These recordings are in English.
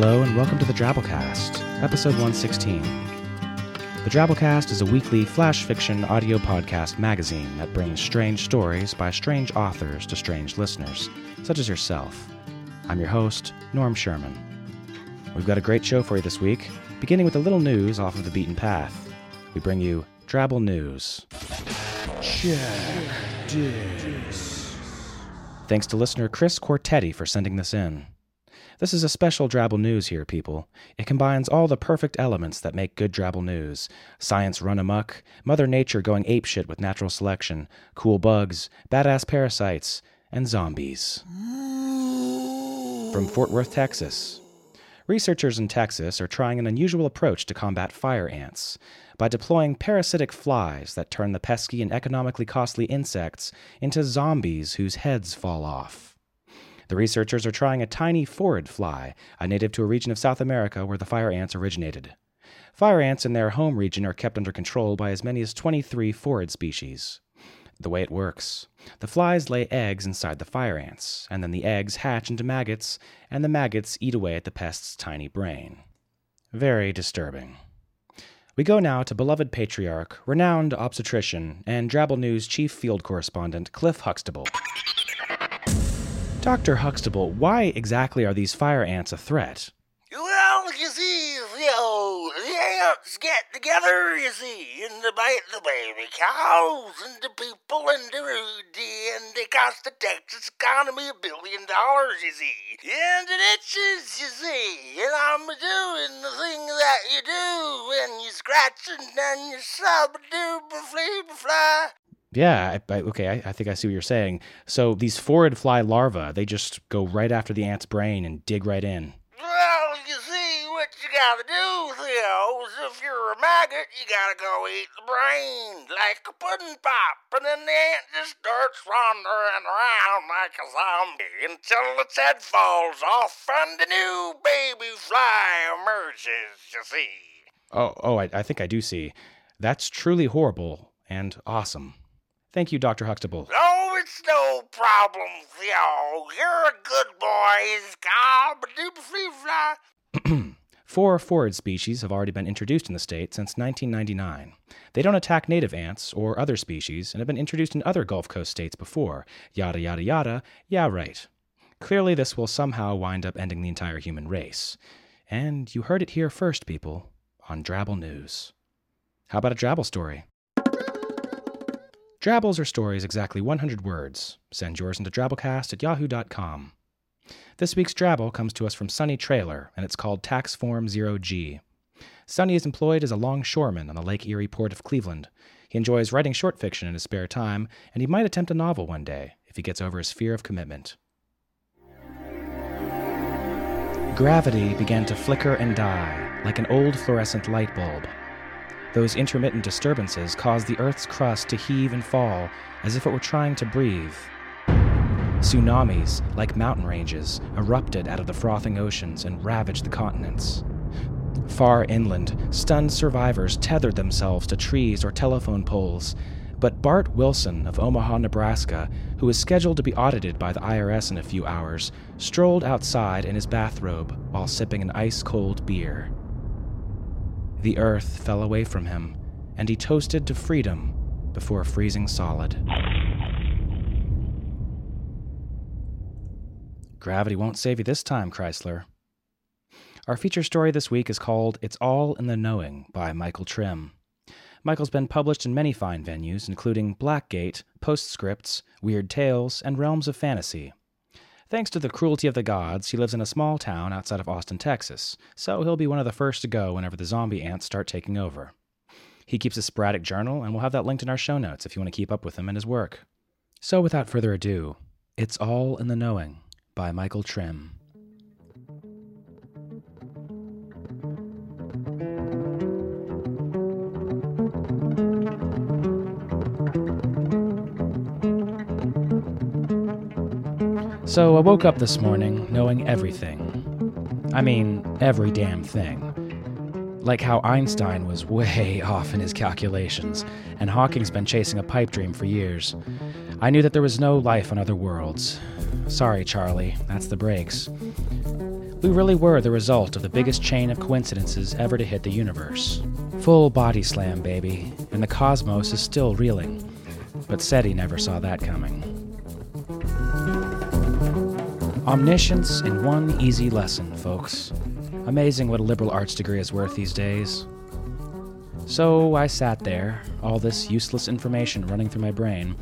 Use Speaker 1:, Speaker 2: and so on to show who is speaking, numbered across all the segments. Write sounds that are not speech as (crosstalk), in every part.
Speaker 1: Hello and welcome to the Drabblecast, episode 116. The Drabblecast is a weekly flash fiction audio podcast magazine that brings strange stories by strange authors to strange listeners, such as yourself. I'm your host, Norm Sherman. We've got a great show for you this week, beginning with a little news off of the beaten path. We bring you Drabble News. Check this. Thanks to listener Chris Cortetti for sending this in. This is a special Drabble News here, people. It combines all the perfect elements that make good Drabble News science run amuck, Mother Nature going apeshit with natural selection, cool bugs, badass parasites, and zombies. From Fort Worth, Texas. Researchers in Texas are trying an unusual approach to combat fire ants by deploying parasitic flies that turn the pesky and economically costly insects into zombies whose heads fall off. The researchers are trying a tiny phorid fly, a native to a region of South America where the fire ants originated. Fire ants in their home region are kept under control by as many as 23 phorid species. The way it works the flies lay eggs inside the fire ants, and then the eggs hatch into maggots, and the maggots eat away at the pest's tiny brain. Very disturbing. We go now to beloved patriarch, renowned obstetrician, and Drabble News chief field correspondent Cliff Huxtable. Dr. Huxtable, why exactly are these fire ants a threat?
Speaker 2: Well, you see, you know, the ants get together, you see, and they bite the baby cows and the people and the Rudy, and they cost the Texas economy a billion dollars, you see. And it itches, you see, and I'm doing the thing that you do when you scratch and then you sub do flea fly.
Speaker 1: Yeah, I, I, okay, I, I, think I see what you're saying. So these phorid fly larvae, they just go right after the ant's brain and dig right in.
Speaker 2: Well, you see, what you gotta do, Theo, is if you're a maggot, you gotta go eat the brain, like a pudding pop, and then the ant just starts wandering around like a zombie until its head falls off and the new baby fly emerges, you see.
Speaker 1: Oh, oh, I, I think I do see. That's truly horrible and awesome. Thank you, Dr. Huxtable.
Speaker 2: Oh, it's no problem, Theo. You're a good boy. (clears throat)
Speaker 1: Four phorid species have already been introduced in the state since 1999. They don't attack native ants or other species and have been introduced in other Gulf Coast states before. Yada, yada, yada. Yeah, right. Clearly, this will somehow wind up ending the entire human race. And you heard it here first, people, on Drabble News. How about a Drabble story? Drabbles are stories exactly 100 words. Send yours into drabblecast at yahoo.com. This week's Drabble comes to us from Sunny Trailer, and it's called Tax Form 0G. Sunny is employed as a longshoreman on the Lake Erie port of Cleveland. He enjoys writing short fiction in his spare time, and he might attempt a novel one day if he gets over his fear of commitment. Gravity began to flicker and die like an old fluorescent light bulb. Those intermittent disturbances caused the Earth's crust to heave and fall as if it were trying to breathe. Tsunamis, like mountain ranges, erupted out of the frothing oceans and ravaged the continents. Far inland, stunned survivors tethered themselves to trees or telephone poles. But Bart Wilson of Omaha, Nebraska, who was scheduled to be audited by the IRS in a few hours, strolled outside in his bathrobe while sipping an ice cold beer. The earth fell away from him, and he toasted to freedom before freezing solid. Gravity won't save you this time, Chrysler. Our feature story this week is called It's All in the Knowing by Michael Trim. Michael's been published in many fine venues, including Blackgate, Postscripts, Weird Tales, and Realms of Fantasy. Thanks to the cruelty of the gods, he lives in a small town outside of Austin, Texas, so he'll be one of the first to go whenever the zombie ants start taking over. He keeps a sporadic journal, and we'll have that linked in our show notes if you want to keep up with him and his work. So, without further ado, It's All in the Knowing by Michael Trim. So I woke up this morning knowing everything. I mean, every damn thing. Like how Einstein was (laughs) way off in his calculations, and Hawking's been chasing a pipe dream for years. I knew that there was no life on other worlds. Sorry, Charlie, that's the breaks. We really were the result of the biggest chain of coincidences ever to hit the universe. Full body slam, baby, and the cosmos is still reeling. But SETI never saw that coming. Omniscience in one easy lesson, folks. Amazing what a liberal arts degree is worth these days. So I sat there, all this useless information running through my brain.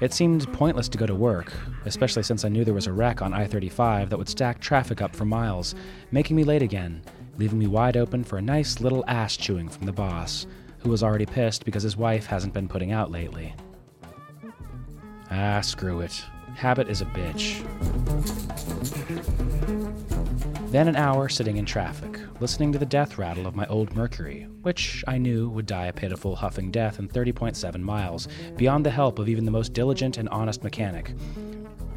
Speaker 1: It seemed pointless to go to work, especially since I knew there was a wreck on I 35 that would stack traffic up for miles, making me late again, leaving me wide open for a nice little ass chewing from the boss, who was already pissed because his wife hasn't been putting out lately. Ah, screw it. Habit is a bitch. Then an hour sitting in traffic, listening to the death rattle of my old Mercury, which I knew would die a pitiful, huffing death in 30.7 miles, beyond the help of even the most diligent and honest mechanic.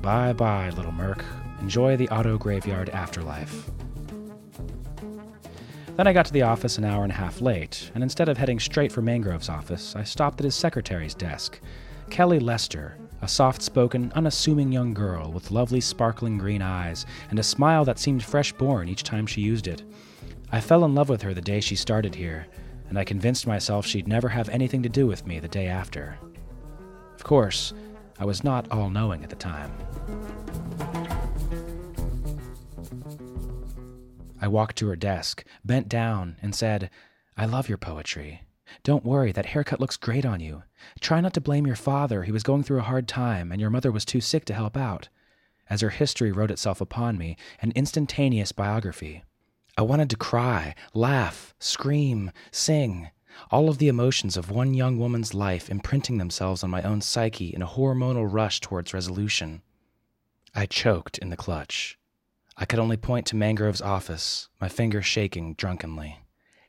Speaker 1: Bye bye, little Merc. Enjoy the auto graveyard afterlife. Then I got to the office an hour and a half late, and instead of heading straight for Mangrove's office, I stopped at his secretary's desk. Kelly Lester, a soft spoken, unassuming young girl with lovely, sparkling green eyes and a smile that seemed fresh born each time she used it. I fell in love with her the day she started here, and I convinced myself she'd never have anything to do with me the day after. Of course, I was not all knowing at the time. I walked to her desk, bent down, and said, I love your poetry. Don't worry, that haircut looks great on you. Try not to blame your father. He was going through a hard time, and your mother was too sick to help out. As her history wrote itself upon me, an instantaneous biography. I wanted to cry, laugh, scream, sing, all of the emotions of one young woman's life imprinting themselves on my own psyche in a hormonal rush towards resolution. I choked in the clutch. I could only point to Mangrove's office, my fingers shaking drunkenly.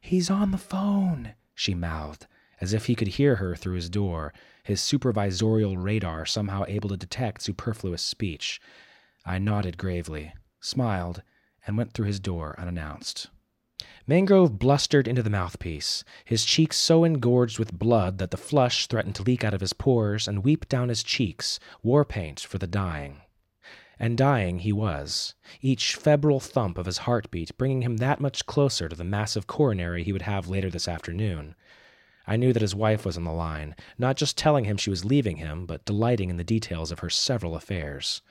Speaker 1: He's on the phone she mouthed, as if he could hear her through his door, his supervisorial radar somehow able to detect superfluous speech. I nodded gravely, smiled, and went through his door unannounced. Mangrove blustered into the mouthpiece, his cheeks so engorged with blood that the flush threatened to leak out of his pores and weep down his cheeks, war paint for the dying. And dying he was, each febrile thump of his heartbeat bringing him that much closer to the massive coronary he would have later this afternoon. I knew that his wife was on the line, not just telling him she was leaving him, but delighting in the details of her several affairs.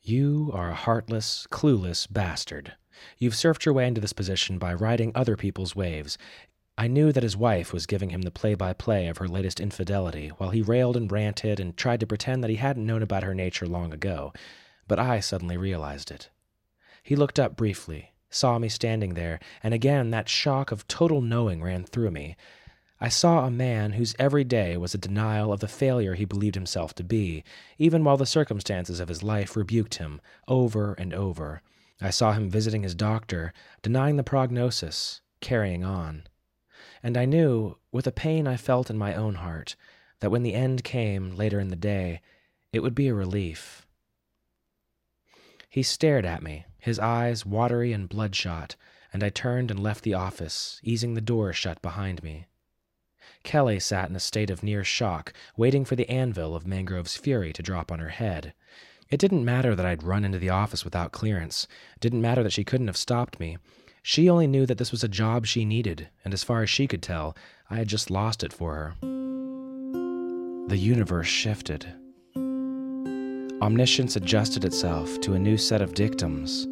Speaker 1: You are a heartless, clueless bastard. You've surfed your way into this position by riding other people's waves. I knew that his wife was giving him the play by play of her latest infidelity, while he railed and ranted and tried to pretend that he hadn't known about her nature long ago but I suddenly realized it. He looked up briefly, saw me standing there, and again that shock of total knowing ran through me. I saw a man whose every day was a denial of the failure he believed himself to be, even while the circumstances of his life rebuked him over and over. I saw him visiting his doctor, denying the prognosis, carrying on. And I knew, with a pain I felt in my own heart, that when the end came later in the day, it would be a relief. He stared at me, his eyes watery and bloodshot, and I turned and left the office, easing the door shut behind me. Kelly sat in a state of near shock, waiting for the anvil of Mangrove's fury to drop on her head. It didn't matter that I'd run into the office without clearance. It didn't matter that she couldn't have stopped me. She only knew that this was a job she needed, and as far as she could tell, I had just lost it for her. The universe shifted. Omniscience adjusted itself to a new set of dictums.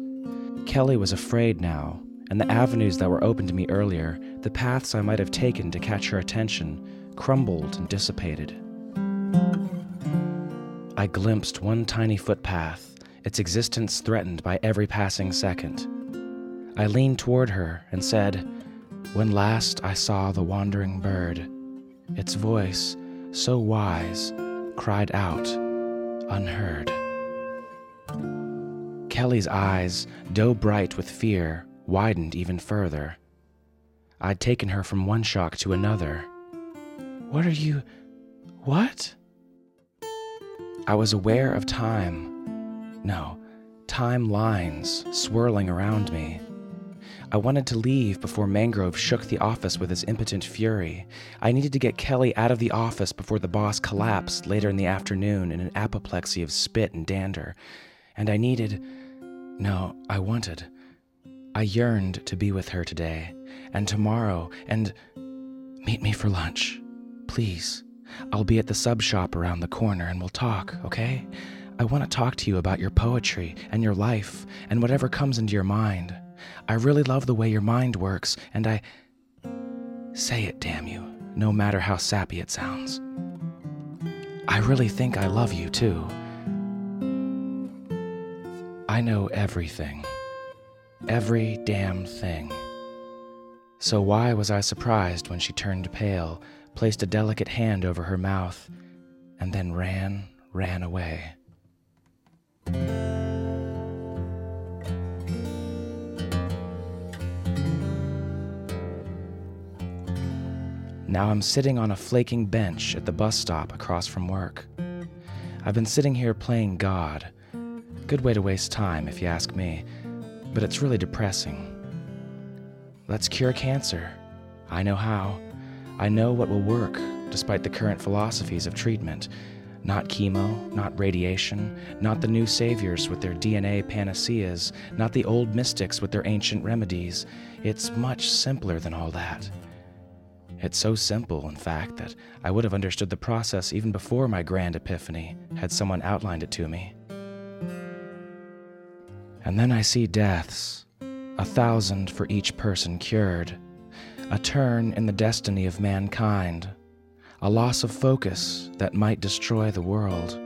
Speaker 1: Kelly was afraid now, and the avenues that were open to me earlier, the paths I might have taken to catch her attention, crumbled and dissipated. I glimpsed one tiny footpath, its existence threatened by every passing second. I leaned toward her and said, When last I saw the wandering bird, its voice, so wise, cried out unheard. Kelly's eyes, doe bright with fear, widened even further. I'd taken her from one shock to another. What are you. What? I was aware of time. No, time lines swirling around me. I wanted to leave before Mangrove shook the office with his impotent fury. I needed to get Kelly out of the office before the boss collapsed later in the afternoon in an apoplexy of spit and dander. And I needed. No, I wanted. I yearned to be with her today and tomorrow and meet me for lunch. Please. I'll be at the sub shop around the corner and we'll talk, okay? I want to talk to you about your poetry and your life and whatever comes into your mind. I really love the way your mind works, and I. Say it, damn you, no matter how sappy it sounds. I really think I love you, too. I know everything. Every damn thing. So why was I surprised when she turned pale, placed a delicate hand over her mouth, and then ran, ran away? Now I'm sitting on a flaking bench at the bus stop across from work. I've been sitting here playing God. Good way to waste time, if you ask me, but it's really depressing. Let's cure cancer. I know how. I know what will work, despite the current philosophies of treatment. Not chemo, not radiation, not the new saviors with their DNA panaceas, not the old mystics with their ancient remedies. It's much simpler than all that. It's so simple, in fact, that I would have understood the process even before my grand epiphany had someone outlined it to me. And then I see deaths, a thousand for each person cured, a turn in the destiny of mankind, a loss of focus that might destroy the world.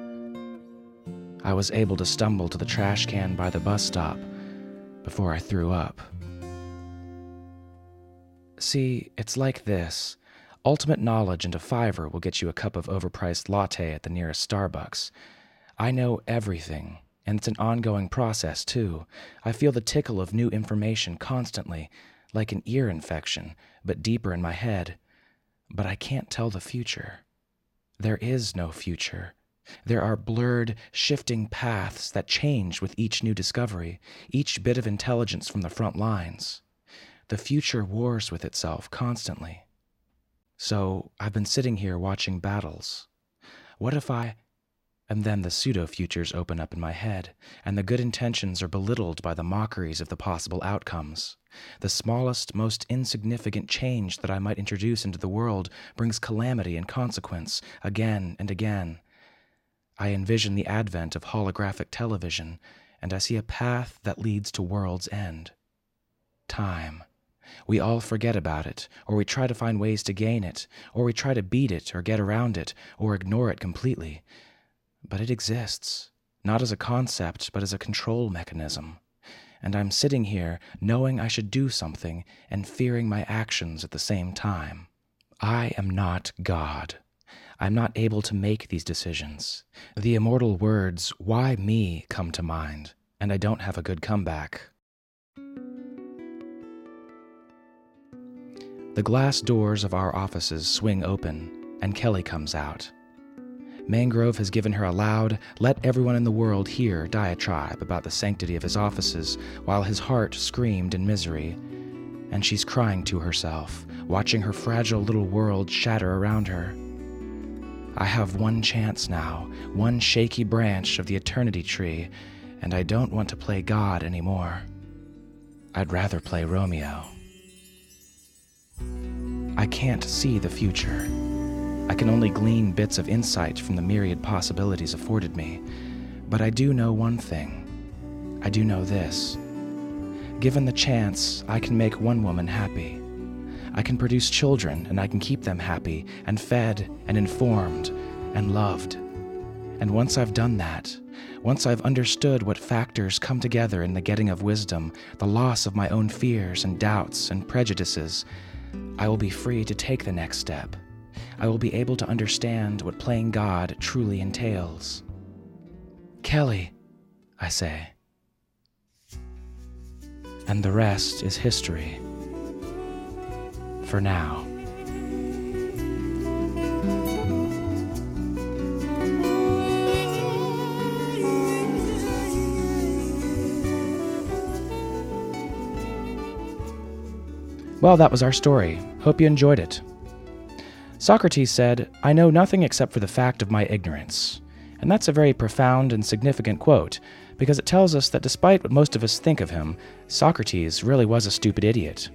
Speaker 1: I was able to stumble to the trash can by the bus stop before I threw up. See, it's like this. Ultimate knowledge and a fiver will get you a cup of overpriced latte at the nearest Starbucks. I know everything, and it's an ongoing process, too. I feel the tickle of new information constantly, like an ear infection, but deeper in my head. But I can't tell the future. There is no future. There are blurred, shifting paths that change with each new discovery, each bit of intelligence from the front lines. The future wars with itself constantly. So I've been sitting here watching battles. What if I. And then the pseudo futures open up in my head, and the good intentions are belittled by the mockeries of the possible outcomes. The smallest, most insignificant change that I might introduce into the world brings calamity and consequence again and again. I envision the advent of holographic television, and I see a path that leads to world's end. Time. We all forget about it, or we try to find ways to gain it, or we try to beat it, or get around it, or ignore it completely. But it exists, not as a concept, but as a control mechanism. And I'm sitting here knowing I should do something and fearing my actions at the same time. I am not God. I'm not able to make these decisions. The immortal words, why me, come to mind, and I don't have a good comeback. The glass doors of our offices swing open, and Kelly comes out. Mangrove has given her a loud, let everyone in the world hear diatribe about the sanctity of his offices, while his heart screamed in misery. And she's crying to herself, watching her fragile little world shatter around her. I have one chance now, one shaky branch of the eternity tree, and I don't want to play God anymore. I'd rather play Romeo. I can't see the future. I can only glean bits of insight from the myriad possibilities afforded me. But I do know one thing. I do know this. Given the chance, I can make one woman happy. I can produce children and I can keep them happy and fed and informed and loved. And once I've done that, once I've understood what factors come together in the getting of wisdom, the loss of my own fears and doubts and prejudices, I will be free to take the next step I will be able to understand what playing God truly entails. Kelly, I say. And the rest is history. For now. Well, that was our story. Hope you enjoyed it. Socrates said, I know nothing except for the fact of my ignorance. And that's a very profound and significant quote, because it tells us that despite what most of us think of him, Socrates really was a stupid idiot.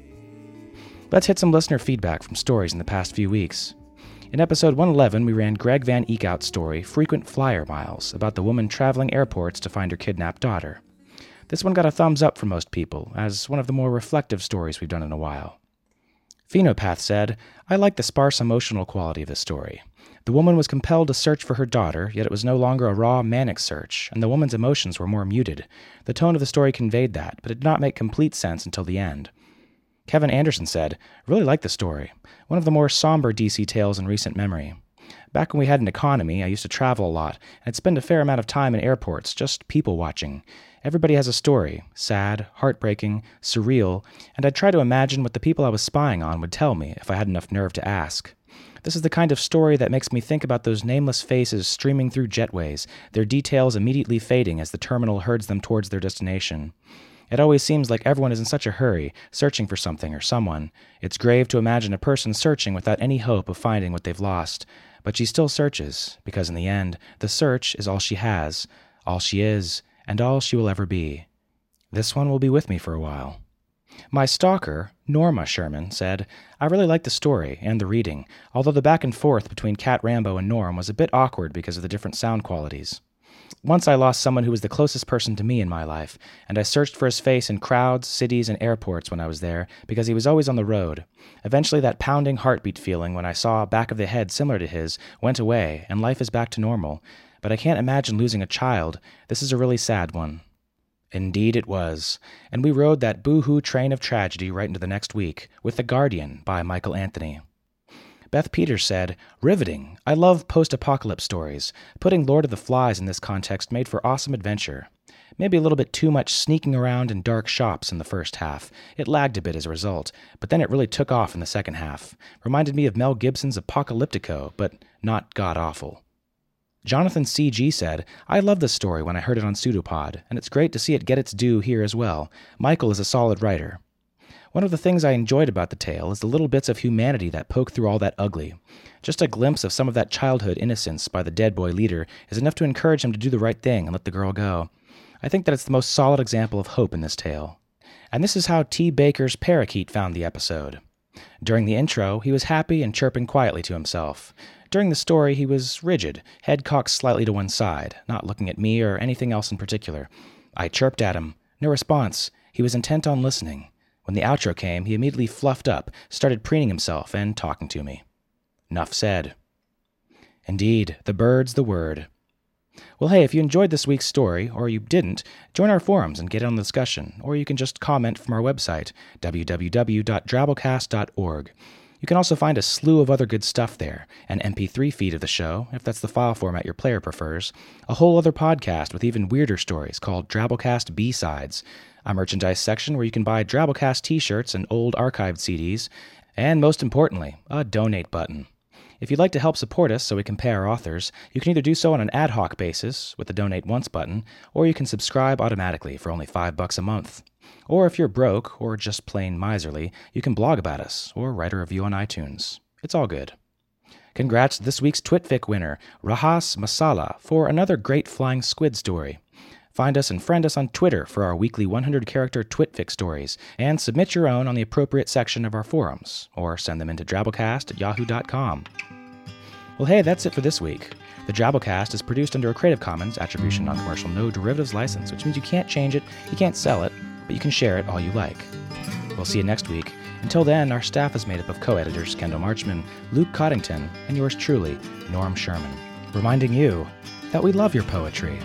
Speaker 1: Let's hit some listener feedback from stories in the past few weeks. In episode 111, we ran Greg Van Eekout's story, Frequent Flyer Miles, about the woman traveling airports to find her kidnapped daughter. This one got a thumbs up from most people, as one of the more reflective stories we've done in a while. Phenopath said, I like the sparse emotional quality of the story. The woman was compelled to search for her daughter, yet it was no longer a raw, manic search, and the woman's emotions were more muted. The tone of the story conveyed that, but it did not make complete sense until the end. Kevin Anderson said, Really like the story. One of the more somber DC tales in recent memory. Back when we had an economy, I used to travel a lot, and I'd spend a fair amount of time in airports just people watching. Everybody has a story sad, heartbreaking, surreal, and I'd try to imagine what the people I was spying on would tell me if I had enough nerve to ask. This is the kind of story that makes me think about those nameless faces streaming through jetways, their details immediately fading as the terminal herds them towards their destination. It always seems like everyone is in such a hurry, searching for something or someone. It's grave to imagine a person searching without any hope of finding what they've lost. But she still searches, because in the end, the search is all she has, all she is, and all she will ever be. This one will be with me for a while. My stalker, Norma Sherman, said, I really liked the story and the reading, although the back and forth between Cat Rambo and Norm was a bit awkward because of the different sound qualities. Once I lost someone who was the closest person to me in my life, and I searched for his face in crowds, cities, and airports when I was there because he was always on the road. Eventually, that pounding heartbeat feeling when I saw a back of the head similar to his went away, and life is back to normal. But I can't imagine losing a child. This is a really sad one. Indeed, it was. And we rode that boo hoo train of tragedy right into the next week with The Guardian by Michael Anthony. Beth Peters said, Riveting. I love post apocalypse stories. Putting Lord of the Flies in this context made for awesome adventure. Maybe a little bit too much sneaking around in dark shops in the first half. It lagged a bit as a result, but then it really took off in the second half. Reminded me of Mel Gibson's Apocalyptico, but not god awful. Jonathan C.G. said, I love this story when I heard it on Pseudopod, and it's great to see it get its due here as well. Michael is a solid writer. One of the things I enjoyed about the tale is the little bits of humanity that poke through all that ugly. Just a glimpse of some of that childhood innocence by the dead boy leader is enough to encourage him to do the right thing and let the girl go. I think that it's the most solid example of hope in this tale. And this is how T. Baker's parakeet found the episode. During the intro, he was happy and chirping quietly to himself. During the story, he was rigid, head cocked slightly to one side, not looking at me or anything else in particular. I chirped at him. No response. He was intent on listening. When the outro came, he immediately fluffed up, started preening himself, and talking to me. Nuff said. Indeed, the bird's the word. Well, hey, if you enjoyed this week's story, or you didn't, join our forums and get in on the discussion, or you can just comment from our website, www.drabblecast.org. You can also find a slew of other good stuff there an MP3 feed of the show, if that's the file format your player prefers, a whole other podcast with even weirder stories called Drabblecast B Sides, a merchandise section where you can buy Drabblecast t shirts and old archived CDs, and most importantly, a donate button. If you'd like to help support us so we can pay our authors, you can either do so on an ad hoc basis with the donate once button, or you can subscribe automatically for only 5 bucks a month. Or if you're broke or just plain miserly, you can blog about us or write a review on iTunes. It's all good. Congrats to this week's Twitfic winner, Rahas Masala, for another great flying squid story. Find us and friend us on Twitter for our weekly 100 character Twitfic stories, and submit your own on the appropriate section of our forums, or send them into drabblecast at yahoo.com. Well, hey, that's it for this week. The Drabblecast is produced under a Creative Commons Attribution Non Commercial No Derivatives license, which means you can't change it, you can't sell it, but you can share it all you like. We'll see you next week. Until then, our staff is made up of co editors Kendall Marchman, Luke Coddington, and yours truly, Norm Sherman, reminding you that we love your poetry.